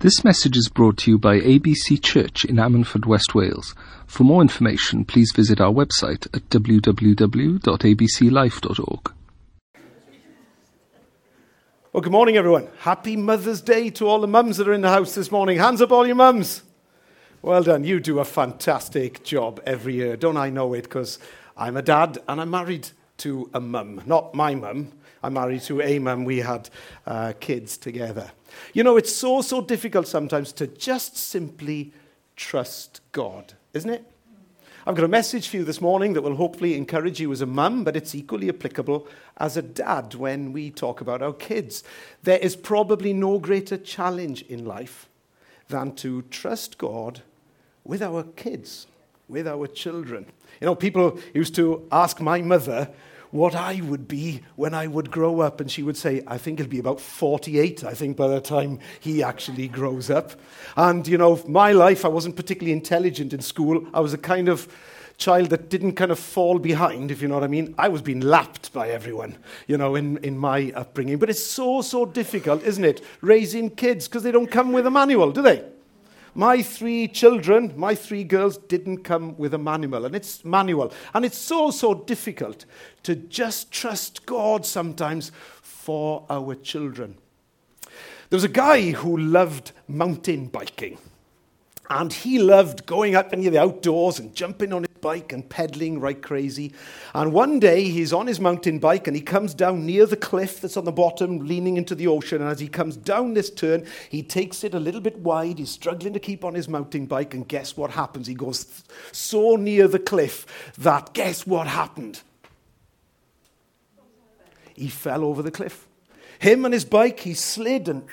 This message is brought to you by ABC Church in Ammanford, West Wales. For more information, please visit our website at www.abclife.org. Well, good morning, everyone. Happy Mother's Day to all the mums that are in the house this morning. Hands up, all your mums. Well done. You do a fantastic job every year. Don't I know it? Because I'm a dad and I'm married to a mum. Not my mum. I'm married to a mum. We had uh, kids together. You know, it's so, so difficult sometimes to just simply trust God, isn't it? I've got a message for you this morning that will hopefully encourage you as a mum, but it's equally applicable as a dad when we talk about our kids. There is probably no greater challenge in life than to trust God with our kids, with our children. You know, people used to ask my mother what I would be when I would grow up. And she would say, I think he'll be about 48, I think, by the time he actually grows up. And, you know, my life, I wasn't particularly intelligent in school. I was a kind of child that didn't kind of fall behind, if you know what I mean. I was being lapped by everyone, you know, in, in my upbringing. But it's so, so difficult, isn't it, raising kids, because they don't come with a manual, do they? My three children, my three girls, didn't come with a manual, and it's manual. And it's so, so difficult to just trust God sometimes for our children. There was a guy who loved mountain biking. And he loved going out into the outdoors and jumping on bike and pedaling right crazy. And one day he's on his mountain bike and he comes down near the cliff that's on the bottom, leaning into the ocean. And as he comes down this turn, he takes it a little bit wide. He's struggling to keep on his mountain bike. And guess what happens? He goes so near the cliff that guess what happened? He fell over the cliff. Him and his bike, he slid and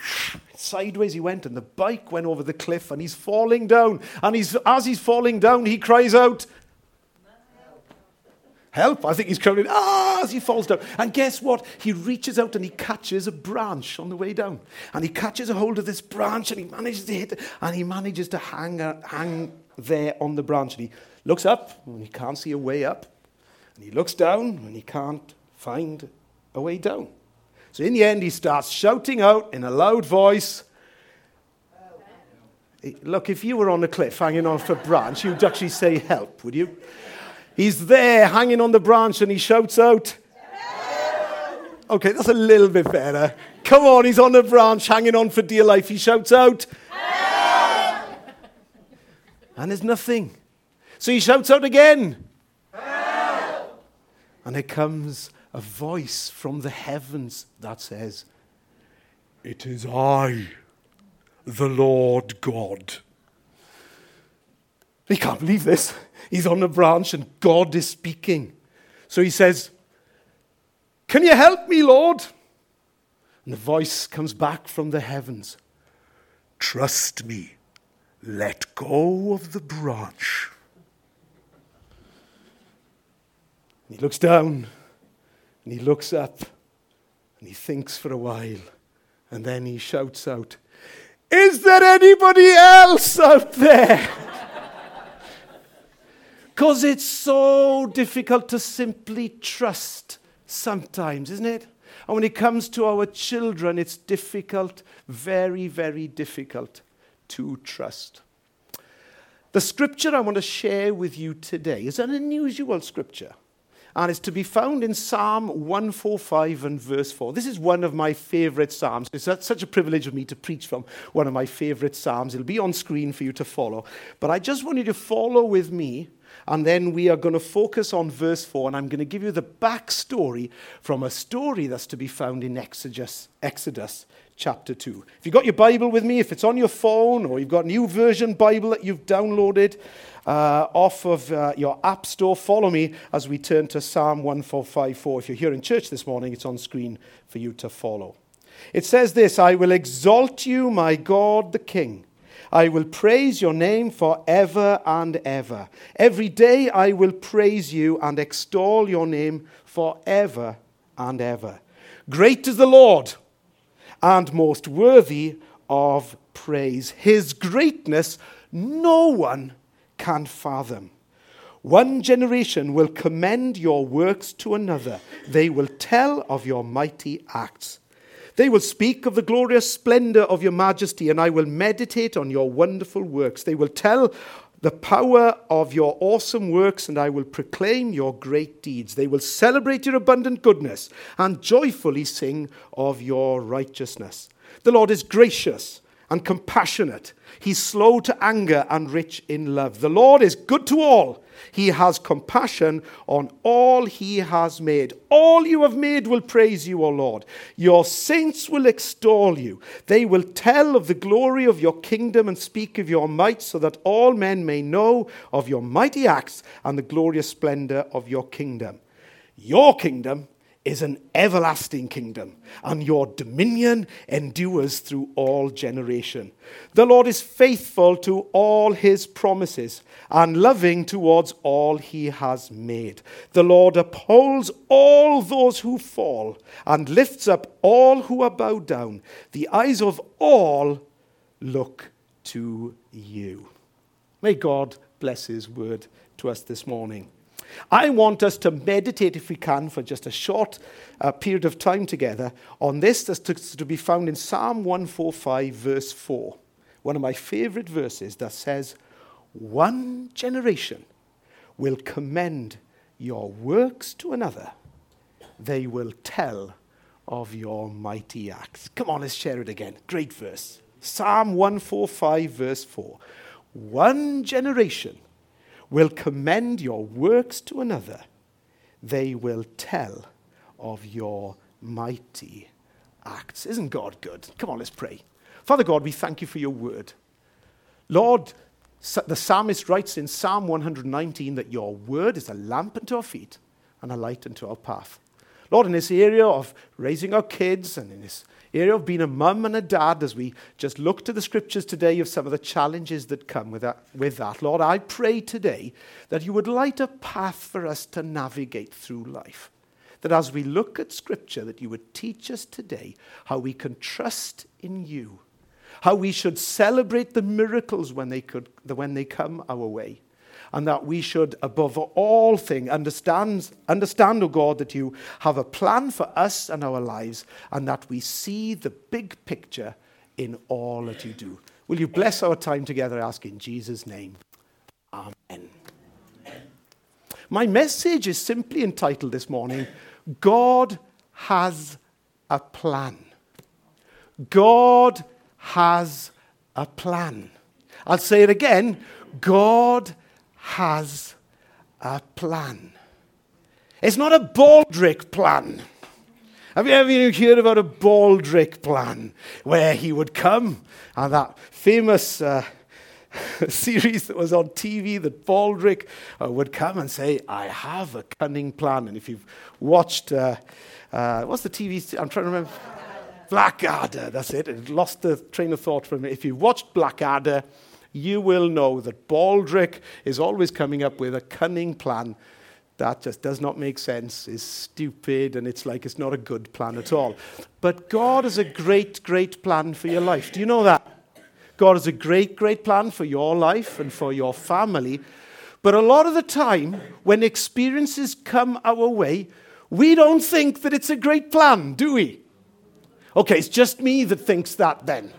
sideways he went, and the bike went over the cliff, and he's falling down. And he's, as he's falling down, he cries out, Help! I think he's crying, ah, as he falls down. And guess what? He reaches out and he catches a branch on the way down. And he catches a hold of this branch and he manages to hit it, and he manages to hang, uh, hang there on the branch. And he looks up, and he can't see a way up. And he looks down, and he can't find a way down. So in the end, he starts shouting out in a loud voice. Look, if you were on a cliff hanging off a branch, you'd actually say, Help, would you? He's there hanging on the branch and he shouts out, Okay, that's a little bit better. Come on, he's on the branch hanging on for dear life. He shouts out, And there's nothing. So he shouts out again. And it comes a voice from the heavens that says, It is I, the Lord God. He can't believe this. He's on a branch and God is speaking. So he says, Can you help me, Lord? And the voice comes back from the heavens Trust me, let go of the branch. And he looks down and he looks up and he thinks for a while and then he shouts out, Is there anybody else out there? Because it's so difficult to simply trust sometimes, isn't it? And when it comes to our children, it's difficult, very, very difficult to trust. The scripture I want to share with you today is an unusual scripture. And it's to be found in Psalm 145 and verse 4. This is one of my favorite Psalms. It's such a privilege of me to preach from one of my favorite Psalms. It'll be on screen for you to follow. But I just want you to follow with me and then we are going to focus on verse 4, and I'm going to give you the backstory from a story that's to be found in Exodus, Exodus chapter 2. If you've got your Bible with me, if it's on your phone, or you've got a new version Bible that you've downloaded uh, off of uh, your app store, follow me as we turn to Psalm 1454. If you're here in church this morning, it's on screen for you to follow. It says this I will exalt you, my God the King. I will praise your name forever and ever. Every day I will praise you and extol your name forever and ever. Great is the Lord and most worthy of praise. His greatness no one can fathom. One generation will commend your works to another, they will tell of your mighty acts. They will speak of the glorious splendor of your majesty, and I will meditate on your wonderful works. They will tell the power of your awesome works, and I will proclaim your great deeds. They will celebrate your abundant goodness and joyfully sing of your righteousness. The Lord is gracious and compassionate. He's slow to anger and rich in love. The Lord is good to all. He has compassion on all he has made. All you have made will praise you, O Lord. Your saints will extol you. They will tell of the glory of your kingdom and speak of your might, so that all men may know of your mighty acts and the glorious splendor of your kingdom. Your kingdom is an everlasting kingdom, and your dominion endures through all generation. The Lord is faithful to all his promises and loving towards all he has made. The Lord upholds all those who fall and lifts up all who are bowed down. The eyes of all look to you. May God bless his word to us this morning. I want us to meditate, if we can, for just a short uh, period of time together on this that's to, to be found in Psalm 145, verse 4. One of my favorite verses that says, One generation will commend your works to another, they will tell of your mighty acts. Come on, let's share it again. Great verse. Psalm 145, verse 4. One generation will commend your works to another, they will tell of your mighty acts. Isn't God good? Come on, let's pray. Father God, we thank you for your word. Lord, the psalmist writes in Psalm 119 that your word is a lamp unto our feet and a light unto our path. Lord, in this area of raising our kids and in this area of being a mum and a dad, as we just look to the scriptures today of some of the challenges that come with that, with that, Lord, I pray today that you would light a path for us to navigate through life. That as we look at scripture, that you would teach us today how we can trust in you, how we should celebrate the miracles when they, could, when they come our way and that we should, above all things, understand, understand, O oh God, that you have a plan for us and our lives, and that we see the big picture in all that you do. Will you bless our time together? I ask in Jesus' name. Amen. My message is simply entitled this morning God has a plan. God has a plan. I'll say it again God has a plan. It's not a Baldrick plan. Have you ever heard about a Baldrick plan where he would come and that famous uh, series that was on TV that Baldrick uh, would come and say, I have a cunning plan. And if you've watched, uh, uh what's the TV? I'm trying to remember. Blackadder, that's it. it. Lost the train of thought for me. If you've watched Blackadder, you will know that Baldrick is always coming up with a cunning plan that just does not make sense, is stupid, and it's like it's not a good plan at all. But God has a great, great plan for your life. Do you know that? God has a great, great plan for your life and for your family. But a lot of the time, when experiences come our way, we don't think that it's a great plan, do we? Okay, it's just me that thinks that then.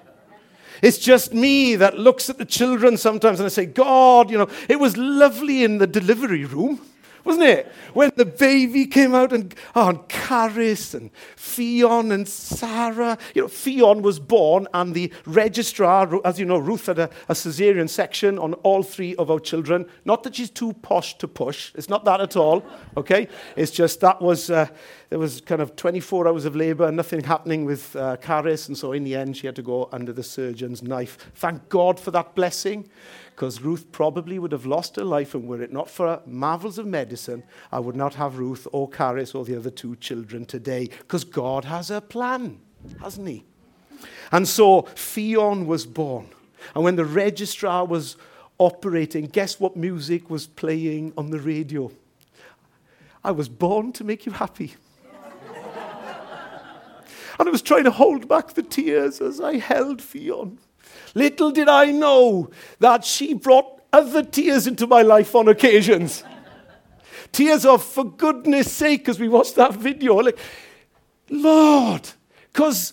It's just me that looks at the children sometimes and I say, God, you know, it was lovely in the delivery room wasn't it? When the baby came out and, oh, and Caris and Fion and Sarah. You know, Fion was born and the registrar, as you know, Ruth had a, a caesarean section on all three of our children. Not that she's too posh to push. It's not that at all, okay? It's just that was, uh, there was kind of 24 hours of labor and nothing happening with uh, Caris. And so in the end, she had to go under the surgeon's knife. Thank God for that blessing because Ruth probably would have lost her life, and were it not for marvels of medicine, I would not have Ruth or Caris or the other two children today, because God has a plan, hasn't He? And so Fion was born. And when the registrar was operating, guess what music was playing on the radio? I was born to make you happy. and I was trying to hold back the tears as I held Fion. Little did I know that she brought other tears into my life on occasions. Tears of, for goodness sake, as we watched that video, like, Lord, because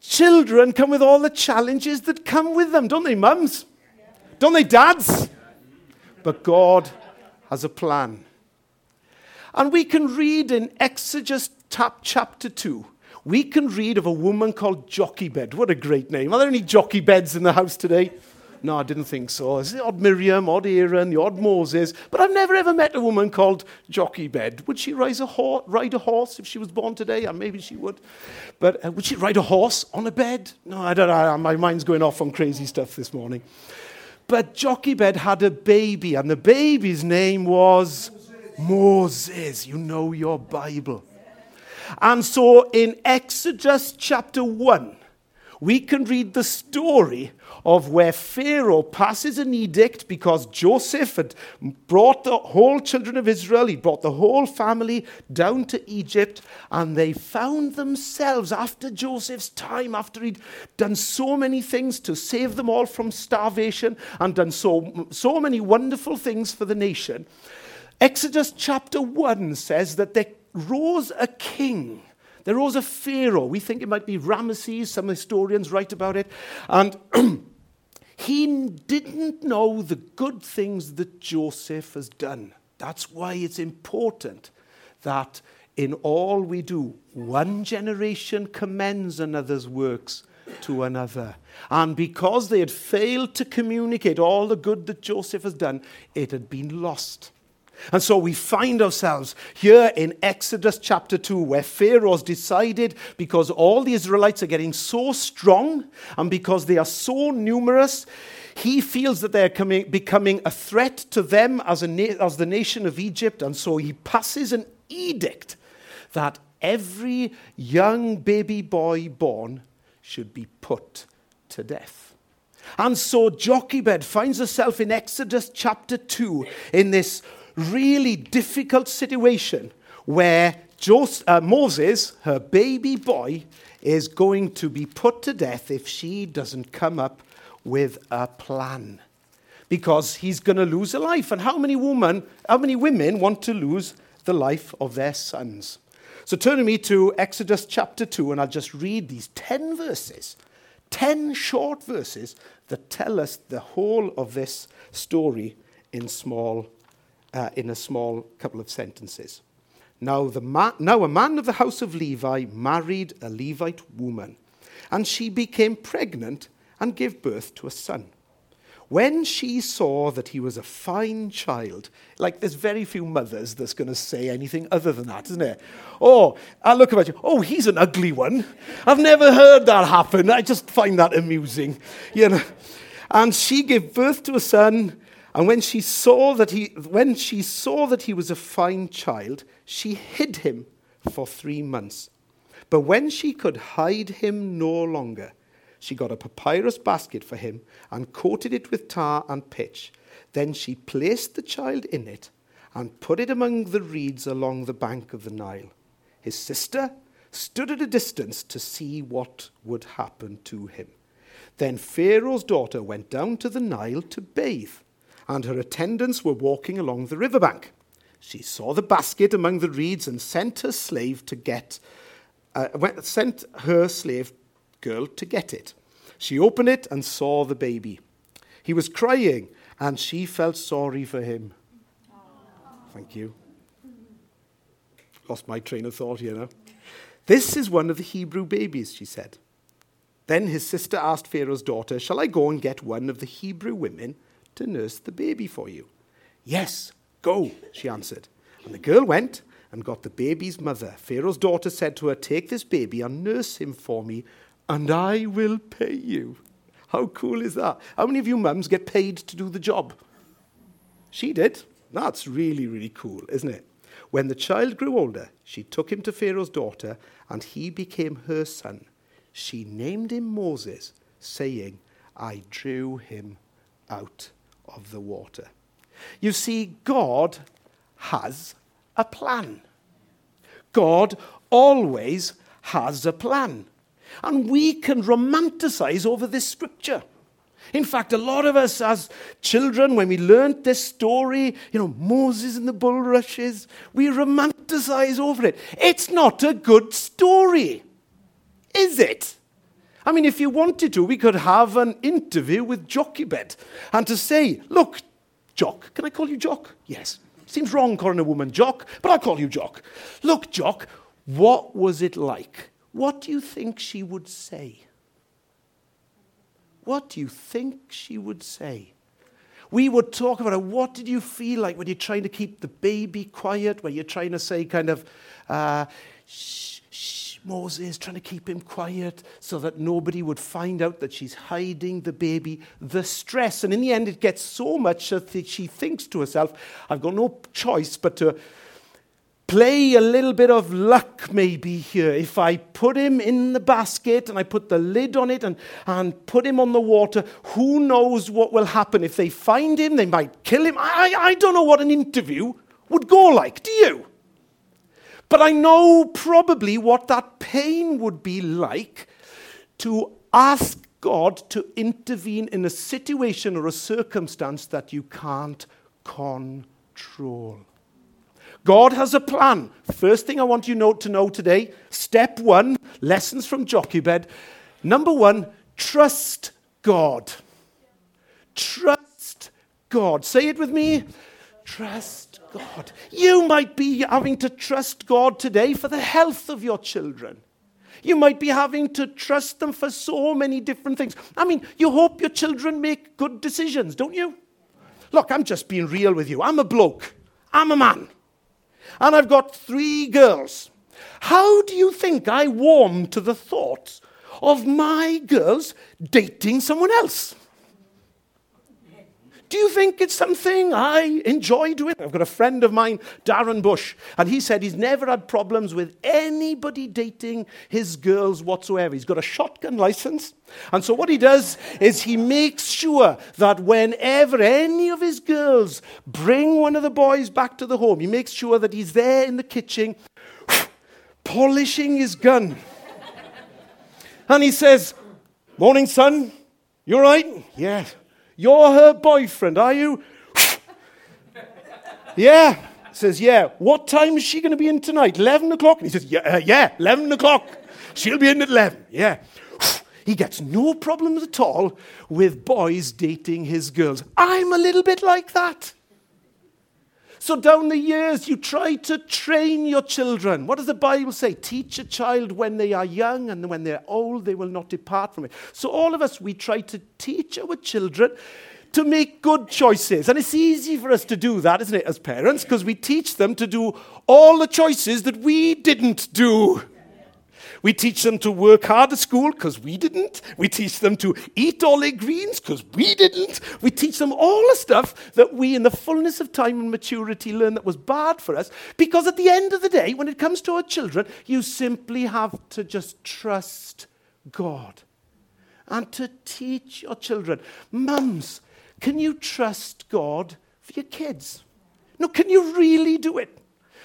children come with all the challenges that come with them, don't they, mums? Don't they, dads? But God has a plan. And we can read in Exodus chapter 2, we can read of a woman called Jochebed. What a great name. Are there any jockey beds in the house today? No, I didn't think so. It's the odd Miriam, odd Aaron, the odd Moses. But I've never ever met a woman called Jochebed. Would she ride a, ho- ride a horse if she was born today? Or maybe she would. But uh, would she ride a horse on a bed? No, I don't know. My mind's going off on crazy stuff this morning. But Jochebed had a baby, and the baby's name was Moses. You know your Bible. And so in Exodus chapter 1, we can read the story of where Pharaoh passes an edict because Joseph had brought the whole children of Israel, he brought the whole family down to Egypt, and they found themselves after Joseph's time, after he'd done so many things to save them all from starvation and done so, so many wonderful things for the nation. Exodus chapter 1 says that there rose a king. There was a pharaoh. We think it might be Ramesses. Some historians write about it. And He didn't know the good things that Joseph has done. That's why it's important that in all we do, one generation commends another's works to another. And because they had failed to communicate all the good that Joseph has done, it had been lost. And so we find ourselves here in Exodus chapter 2, where Pharaoh's decided because all the Israelites are getting so strong and because they are so numerous, he feels that they're coming, becoming a threat to them as, a as the nation of Egypt. And so he passes an edict that every young baby boy born should be put to death. And so Jochebed finds herself in Exodus chapter 2 in this really difficult situation where uh, Moses, her baby boy, is going to be put to death if she doesn't come up with a plan. Because he's going to lose a life. And how many women, how many women want to lose the life of their sons? So turn to me to Exodus chapter 2, and I'll just read these 10 verses, 10 short verses that tell us the whole of this story in small uh, in a small couple of sentences. Now, the ma- now, a man of the house of Levi married a Levite woman, and she became pregnant and gave birth to a son. When she saw that he was a fine child, like there's very few mothers that's going to say anything other than that, isn't it? Oh, I look at you. Oh, he's an ugly one. I've never heard that happen. I just find that amusing, you know. And she gave birth to a son, and when she saw that he, when she saw that he was a fine child, she hid him for three months. But when she could hide him no longer, she got a papyrus basket for him and coated it with tar and pitch. Then she placed the child in it and put it among the reeds along the bank of the Nile. His sister stood at a distance to see what would happen to him. Then Pharaoh's daughter went down to the Nile to bathe and her attendants were walking along the riverbank. She saw the basket among the reeds and sent her slave to get, uh, sent her slave girl to get it. She opened it and saw the baby. He was crying, and she felt sorry for him. Thank you. Lost my train of thought here now. This is one of the Hebrew babies, she said. Then his sister asked Pharaoh's daughter, Shall I go and get one of the Hebrew women to nurse the baby for you. Yes, go, she answered. And the girl went and got the baby's mother. Pharaoh's daughter said to her, Take this baby and nurse him for me, and I will pay you. How cool is that? How many of you mums get paid to do the job? She did. That's really, really cool, isn't it? When the child grew older, she took him to Pharaoh's daughter, and he became her son. She named him Moses, saying, I drew him out of the water. You see, God has a plan. God always has a plan. And we can romanticize over this scripture. In fact, a lot of us as children, when we learnt this story, you know, Moses and the bulrushes, we romanticize over it. It's not a good story, is it? I mean, if you wanted to, we could have an interview with Jochebed and to say, look, Jock, can I call you Jock? Yes. Seems wrong calling a woman Jock, but I'll call you Jock. Look, Jock, what was it like? What do you think she would say? What do you think she would say? We would talk about it. What did you feel like when you're trying to keep the baby quiet, when you're trying to say, kind of, uh, shh, shh, Moses, trying to keep him quiet so that nobody would find out that she's hiding the baby, the stress. And in the end, it gets so much that she thinks to herself, I've got no choice but to play a little bit of luck maybe here. If I put him in the basket and I put the lid on it and, and put him on the water, who knows what will happen? If they find him, they might kill him. I, I don't know what an interview would go like, do you? But I know probably what that pain would be like to ask God to intervene in a situation or a circumstance that you can't control. God has a plan. First thing I want you to know today step one, lessons from Jochebed. Number one, trust God. Trust God. Say it with me. Trust God. You might be having to trust God today for the health of your children. You might be having to trust them for so many different things. I mean, you hope your children make good decisions, don't you? Look, I'm just being real with you. I'm a bloke, I'm a man and I've got three girls. How do you think I warm to the thought of my girls dating someone else? Do you think it's something I enjoy doing? I've got a friend of mine, Darren Bush, and he said he's never had problems with anybody dating his girls whatsoever. He's got a shotgun license. And so what he does is he makes sure that whenever any of his girls bring one of the boys back to the home, he makes sure that he's there in the kitchen polishing his gun. and he says, Morning, son. You all right? Yeah. You're her boyfriend, are you? yeah. Says, yeah. What time is she going to be in tonight? 11 o'clock? And he says, yeah, uh, yeah, 11 o'clock. She'll be in at 11. Yeah. He gets no problems at all with boys dating his girls. I'm a little bit like that. So, down the years, you try to train your children. What does the Bible say? Teach a child when they are young, and when they're old, they will not depart from it. So, all of us, we try to teach our children to make good choices. And it's easy for us to do that, isn't it, as parents? Because we teach them to do all the choices that we didn't do. We teach them to work hard at school because we didn't. We teach them to eat all their greens because we didn't. We teach them all the stuff that we, in the fullness of time and maturity, learn that was bad for us. Because at the end of the day, when it comes to our children, you simply have to just trust God and to teach your children. Mums, can you trust God for your kids? No, can you really do it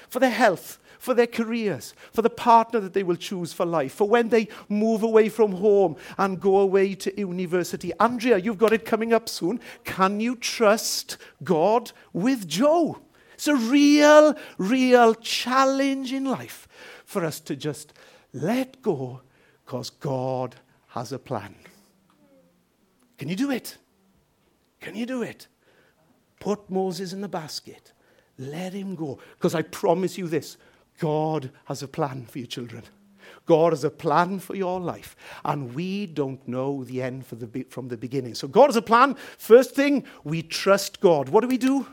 for their health? For their careers, for the partner that they will choose for life, for when they move away from home and go away to university. Andrea, you've got it coming up soon. Can you trust God with Joe? It's a real, real challenge in life for us to just let go because God has a plan. Can you do it? Can you do it? Put Moses in the basket. Let him go. Because I promise you this God has a plan for your children. God has a plan for your life, and we don't know the end the, from the beginning. So, God has a plan. First thing, we trust God. What do we do?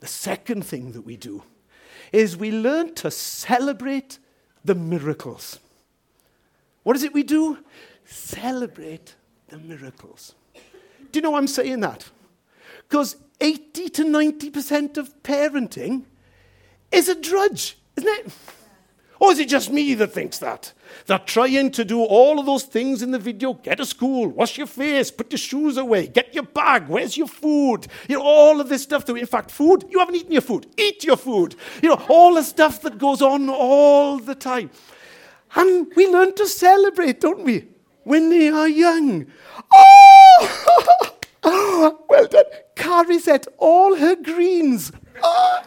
The second thing that we do is we learn to celebrate the miracles. What is it we do? Celebrate the miracles. Do you know why I'm saying that? Because 80 to 90% of parenting is a drudge, isn't it? Or is it just me that thinks that? That trying to do all of those things in the video, get to school, wash your face, put your shoes away, get your bag, where's your food? You know, all of this stuff. That, in fact, food, you haven't eaten your food, eat your food. You know, all the stuff that goes on all the time. And we learn to celebrate, don't we? When they are young. Oh! well done. Carrie said all her greens. Oh.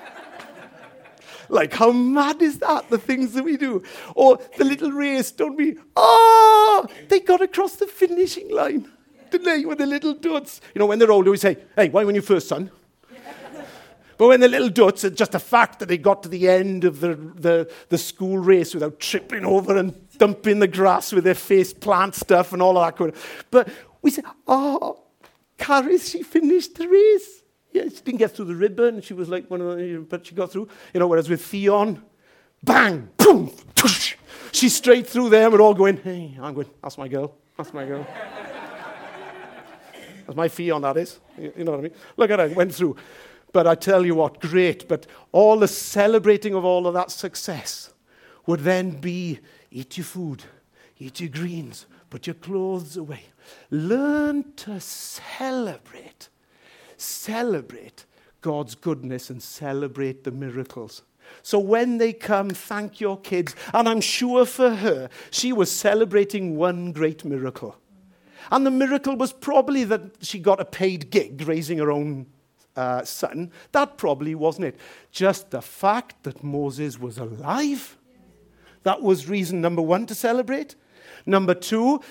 Like, how mad is that? The things that we do. Or the little race, don't we? Oh, they got across the finishing line, didn't they? With the little duds. You know, when they're older, we say, hey, why when you first, son? But when the little duds, it's just a fact that they got to the end of the, the, the school race without tripping over and dumping the grass with their face plant stuff and all of that. But we say, oh, Caris, she finished the race. Yeah, she didn't get through the ribbon. She was like one of the, but she got through. You know, whereas with Fion, bang, boom, tush, she's straight through there. We're all going, hey, I'm going, that's my girl. That's my girl. that's my Fion, that is. You know what I mean? Look at her, went through. But I tell you what, great. But all the celebrating of all of that success would then be eat your food, eat your greens, put your clothes away. Learn to celebrate celebrate God's goodness and celebrate the miracles. So when they come, thank your kids. And I'm sure for her, she was celebrating one great miracle. And the miracle was probably that she got a paid gig raising her own uh, son. That probably wasn't it. Just the fact that Moses was alive. That was reason number one to celebrate. Number two,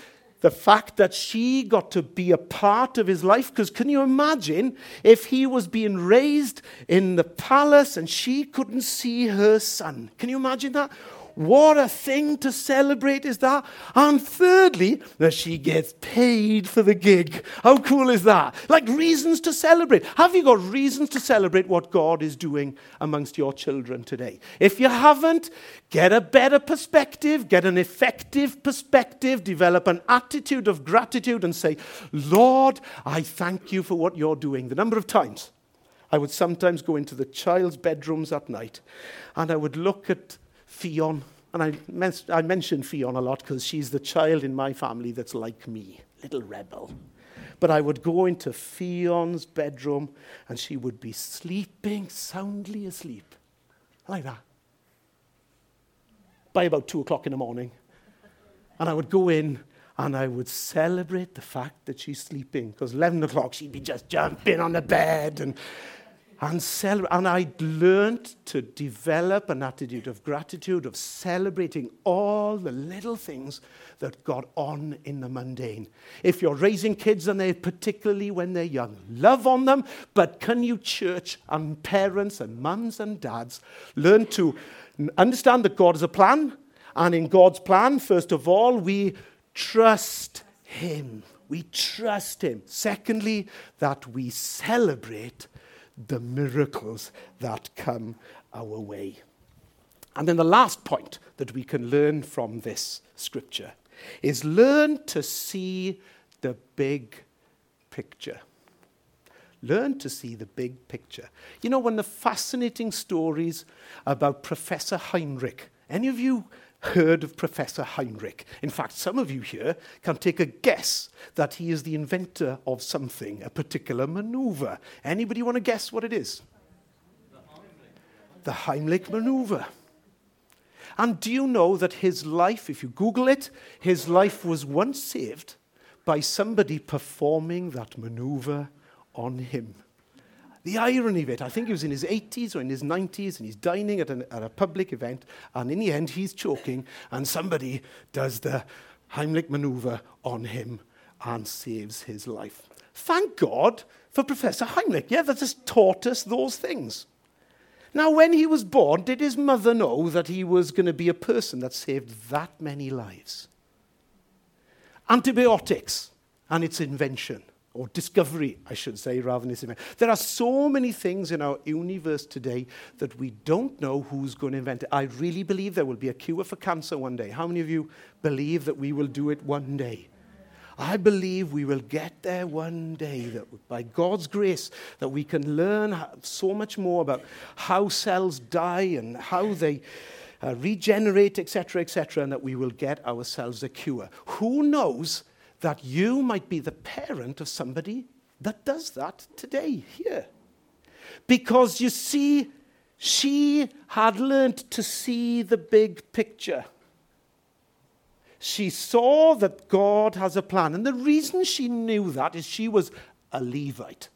the fact that she got to be a part of his life. Because can you imagine if he was being raised in the palace and she couldn't see her son? Can you imagine that? What a thing to celebrate is that. And thirdly, that she gets paid for the gig. How cool is that? Like reasons to celebrate. Have you got reasons to celebrate what God is doing amongst your children today? If you haven't, get a better perspective, get an effective perspective, develop an attitude of gratitude and say, Lord, I thank you for what you're doing. The number of times I would sometimes go into the child's bedrooms at night and I would look at Fion. And I, men- I mention Fion a lot because she's the child in my family that's like me, little rebel. But I would go into Fion's bedroom and she would be sleeping, soundly asleep, like that, by about two o'clock in the morning. And I would go in and I would celebrate the fact that she's sleeping because 11 o'clock she'd be just jumping on the bed and and, cel- and I'd learned to develop an attitude of gratitude, of celebrating all the little things that got on in the mundane. If you're raising kids, and they particularly when they're young, love on them, but can you, church and parents and mums and dads, learn to understand that God has a plan? And in God's plan, first of all, we trust Him. We trust Him. Secondly, that we celebrate the miracles that come our way. And then the last point that we can learn from this scripture is learn to see the big picture. Learn to see the big picture. You know, one of the fascinating stories about Professor Heimlich. Any of you heard of Professor Heimlich. In fact, some of you here can take a guess that he is the inventor of something, a particular maneuver. Anybody want to guess what it is? The Heimlich maneuver. And do you know that his life, if you Google it, his life was once saved by somebody performing that maneuver on him? The irony of it, I think he was in his 80s or in his 90s and he's dining at, an, at a public event, and in the end, he's choking, and somebody does the Heimlich maneuver on him and saves his life. Thank God for Professor Heimlich. Yeah, that has taught us those things. Now, when he was born, did his mother know that he was going to be a person that saved that many lives? Antibiotics and its invention or discovery, I should say, rather than invent. There are so many things in our universe today that we don't know who's going to invent it. I really believe there will be a cure for cancer one day. How many of you believe that we will do it one day? I believe we will get there one day, that by God's grace, that we can learn so much more about how cells die and how they uh, regenerate, etc., etc., and that we will get ourselves a cure. Who knows that you might be the parent of somebody that does that today, here. Because you see, she had learned to see the big picture. She saw that God has a plan. And the reason she knew that is she was a Levite.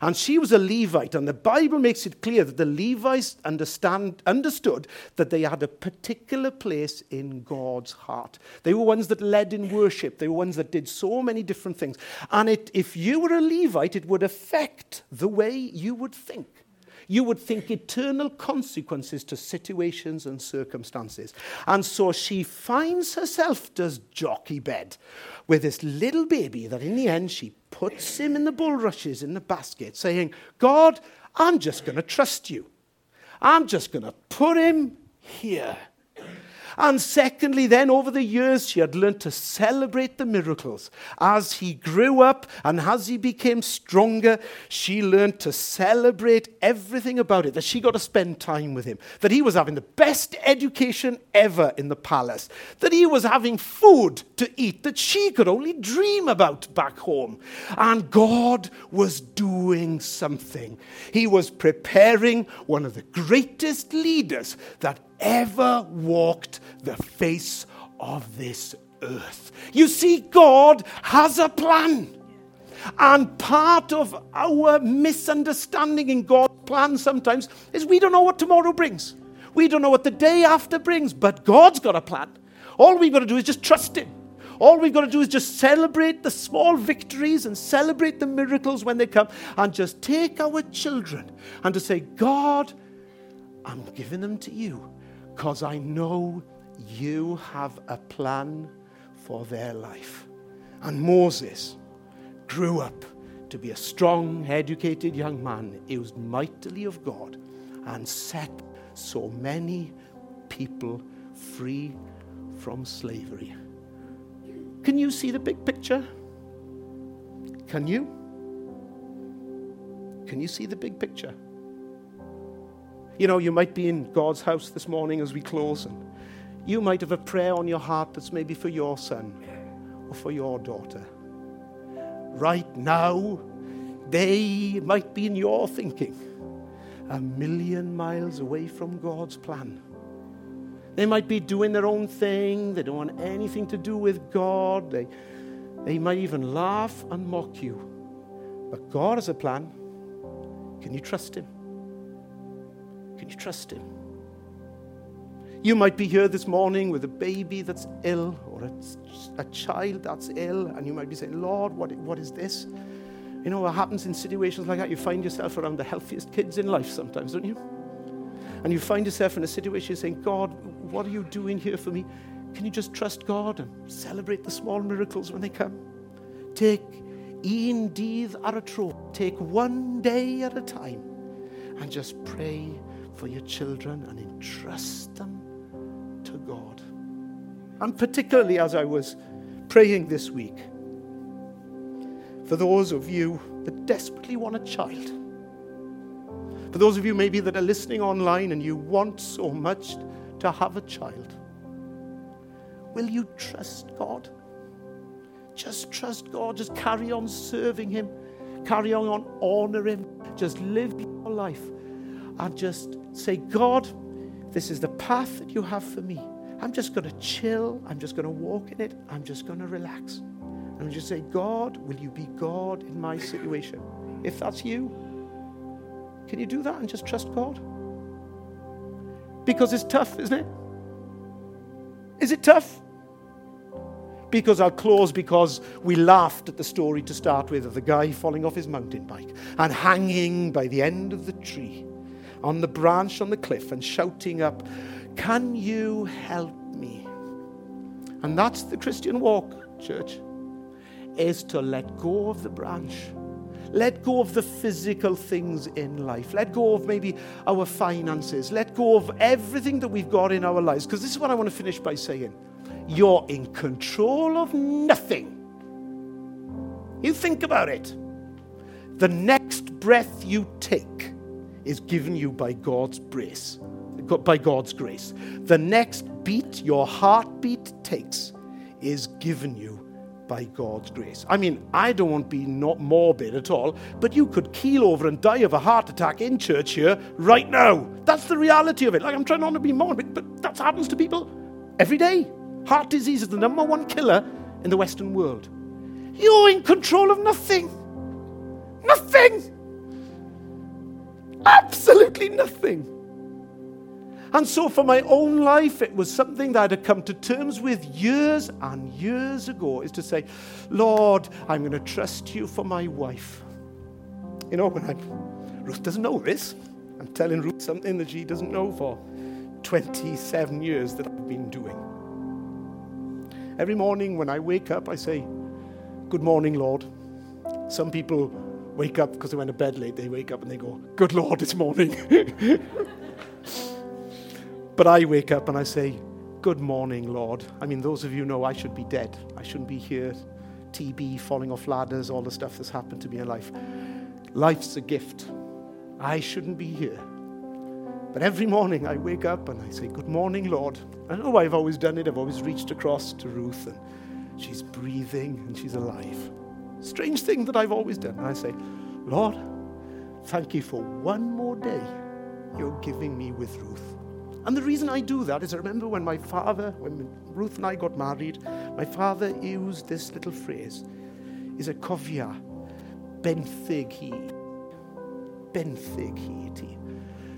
And she was a Levite, and the Bible makes it clear that the Levites understand, understood that they had a particular place in God's heart. They were ones that led in worship, they were ones that did so many different things. And it, if you were a Levite, it would affect the way you would think you would think eternal consequences to situations and circumstances. And so she finds herself does Jochebed with this little baby that in the end she puts him in the bulrushes in the basket, saying, God, I'm just going to trust you. I'm just going to put him here. And secondly, then over the years, she had learned to celebrate the miracles. As he grew up and as he became stronger, she learned to celebrate everything about it, that she got to spend time with him, that he was having the best education ever in the palace, that he was having food to eat that she could only dream about back home. And God was doing something. He was preparing one of the greatest leaders that ever walked the face of this earth. You see, God has a plan. And part of our misunderstanding in God's plan sometimes is we don't know what tomorrow brings. We don't know what the day after brings, but God's got a plan. All we've got to do is just trust Him. All we've got to do is just celebrate the small victories and celebrate the miracles when they come and just take our children and to say, God, I'm giving them to you because I know you have a plan for their life. And Moses grew up to be a strong, educated young man, used mightily of God, and set so many people free from slavery. Can you see the big picture? Can you? Can you see the big picture? You know, you might be in God's house this morning as we close, and you might have a prayer on your heart that's maybe for your son or for your daughter. Right now, they might be in your thinking a million miles away from God's plan. They might be doing their own thing. They don't want anything to do with God. They, they might even laugh and mock you. But God has a plan. Can you trust Him? Can you trust Him? You might be here this morning with a baby that's ill or a, a child that's ill, and you might be saying, Lord, what, what is this? You know what happens in situations like that? You find yourself around the healthiest kids in life sometimes, don't you? And you find yourself in a situation saying, God, what are you doing here for me? Can you just trust God and celebrate the small miracles when they come? Take een dydd ar y tro. Take one day at a time and just pray for your children and entrust them to God. And particularly as I was praying this week, for those of you that desperately want a child, for those of you maybe that are listening online and you want so much to have a child, will you trust God? Just trust God. Just carry on serving Him. Carry on honor Him. Just live your life and just say, God, this is the path that you have for me. I'm just going to chill. I'm just going to walk in it. I'm just going to relax. And just say, God, will you be God in my situation? If that's you, can you do that and just trust God? Because it's tough, isn't it? Is it tough? Because I'll close because we laughed at the story to start with of the guy falling off his mountain bike and hanging by the end of the tree on the branch on the cliff and shouting up, Can you help me? And that's the Christian walk, church, is to let go of the branch. Let go of the physical things in life. Let go of maybe our finances. Let go of everything that we've got in our lives. Because this is what I want to finish by saying you're in control of nothing. You think about it. The next breath you take is given you by God's grace. By God's grace. The next beat your heartbeat takes is given you by God's grace. I mean, I don't want to be not morbid at all, but you could keel over and die of a heart attack in church here right now. That's the reality of it. Like I'm trying not to be morbid, but that happens to people every day. Heart disease is the number one killer in the Western world. You're in control of nothing. Nothing. Absolutely nothing. And so, for my own life, it was something that I had come to terms with years and years ago is to say, Lord, I'm going to trust you for my wife. You know, when I'm, Ruth doesn't know this. I'm telling Ruth something that she doesn't know for 27 years that I've been doing. Every morning when I wake up, I say, Good morning, Lord. Some people wake up because they went to bed late. They wake up and they go, Good Lord, it's morning. but I wake up and I say, Good morning, Lord. I mean, those of you know I should be dead. I shouldn't be here. TB, falling off ladders, all the stuff that's happened to me in life. Life's a gift. I shouldn't be here. But every morning I wake up and I say, Good morning, Lord. I know I've always done it. I've always reached across to Ruth and she's breathing and she's alive. Strange thing that I've always done. And I say, Lord, thank you for one more day you're giving me with Ruth. And the reason I do that is I remember when my father, when Ruth and I got married, my father used this little phrase. Is a cofia, benthyg hi. Benthyg hi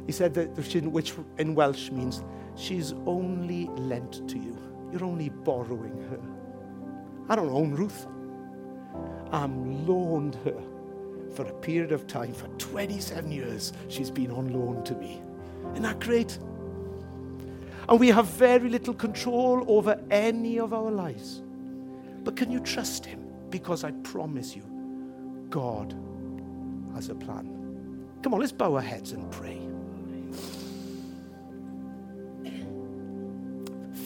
he said that which in Welsh means she's only lent to you. You're only borrowing her. I don't own Ruth. I'm loaned her for a period of time. For 27 years, she's been on loan to me. Isn't that great? And we have very little control over any of our lives. But can you trust Him? Because I promise you, God has a plan. Come on, let's bow our heads and pray.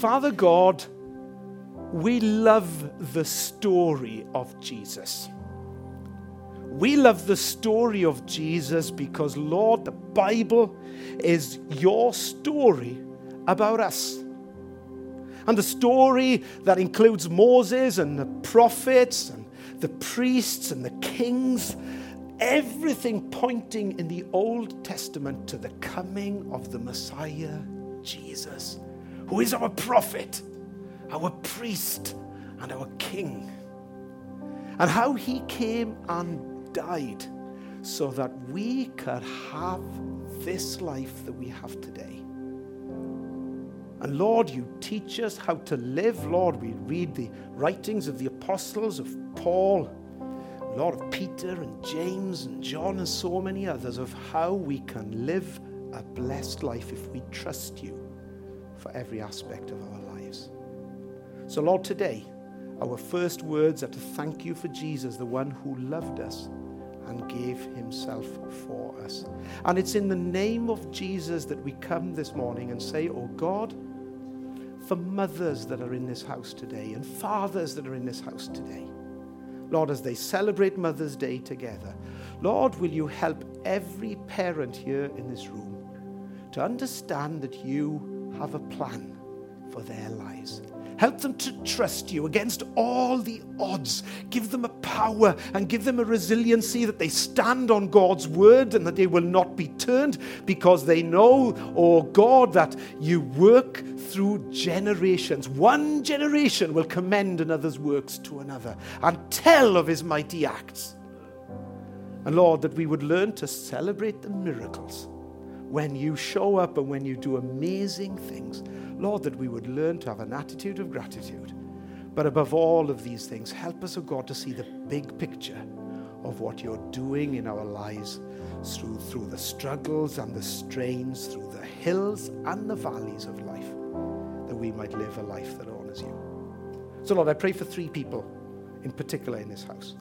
Father God, we love the story of Jesus. We love the story of Jesus because, Lord, the Bible is your story about us. And the story that includes Moses and the prophets and the priests and the kings, everything pointing in the Old Testament to the coming of the Messiah, Jesus who is our prophet, our priest, and our king. And how he came and died so that we could have this life that we have today. And Lord, you teach us how to live. Lord, we read the writings of the apostles, of Paul, Lord, of Peter and James and John, and so many others, of how we can live a blessed life if we trust you for every aspect of our lives. So, Lord, today, our first words are to thank you for Jesus, the one who loved us and gave himself for us. And it's in the name of Jesus that we come this morning and say, Oh God, for mothers that are in this house today and fathers that are in this house today, Lord, as they celebrate Mother's Day together, Lord, will you help every parent here in this room to understand that you have a plan for their lives. Help them to trust you against all the odds. Give them a power and give them a resiliency that they stand on God's word and that they will not be turned because they know, oh God, that you work through generations. One generation will commend another's works to another and tell of his mighty acts. And Lord, that we would learn to celebrate the miracles when you show up and when you do amazing things. Lord, that we would learn to have an attitude of gratitude. But above all of these things, help us, O oh God, to see the big picture of what you're doing in our lives through, through the struggles and the strains, through the hills and the valleys of life, that we might live a life that honors you. So, Lord, I pray for three people in particular in this house.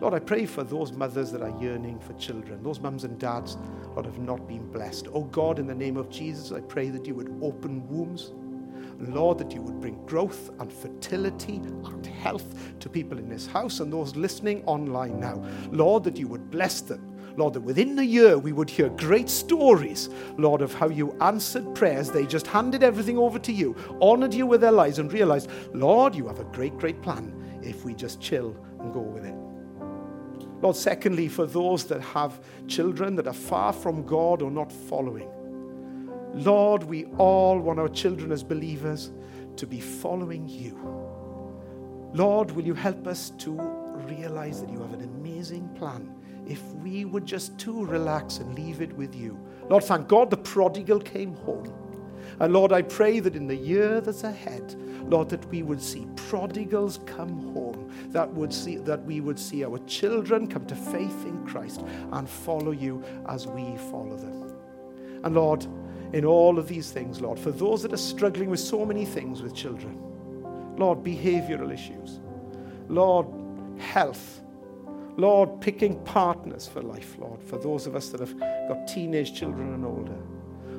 Lord, I pray for those mothers that are yearning for children, those mums and dads, Lord, have not been blessed. Oh God, in the name of Jesus, I pray that you would open wombs. Lord, that you would bring growth and fertility and health to people in this house and those listening online now. Lord, that you would bless them. Lord, that within the year we would hear great stories, Lord, of how you answered prayers. They just handed everything over to you, honored you with their lives, and realized, Lord, you have a great, great plan if we just chill and go with it. Lord, secondly, for those that have children that are far from God or not following. Lord, we all want our children as believers to be following you. Lord, will you help us to realize that you have an amazing plan if we would just to relax and leave it with you. Lord, thank God the prodigal came home. And Lord, I pray that in the year that's ahead, Lord, that we would see prodigals come home, that, would see, that we would see our children come to faith in Christ and follow you as we follow them. And Lord, in all of these things, Lord, for those that are struggling with so many things with children, Lord, behavioral issues, Lord, health, Lord, picking partners for life, Lord, for those of us that have got teenage children and older.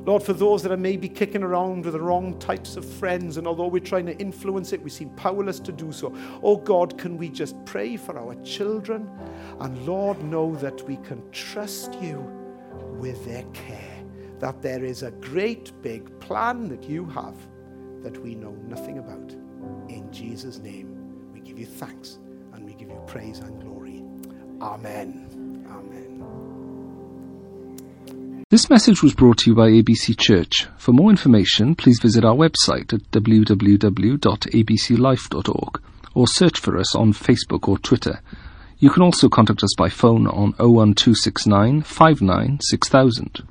Lord, for those that are maybe kicking around with the wrong types of friends, and although we're trying to influence it, we seem powerless to do so. Oh God, can we just pray for our children? And Lord, know that we can trust you with their care, that there is a great big plan that you have that we know nothing about. In Jesus' name, we give you thanks and we give you praise and glory. Amen. Amen. This message was brought to you by ABC Church. For more information, please visit our website at www.abclife.org or search for us on Facebook or Twitter. You can also contact us by phone on 01269 59 6000.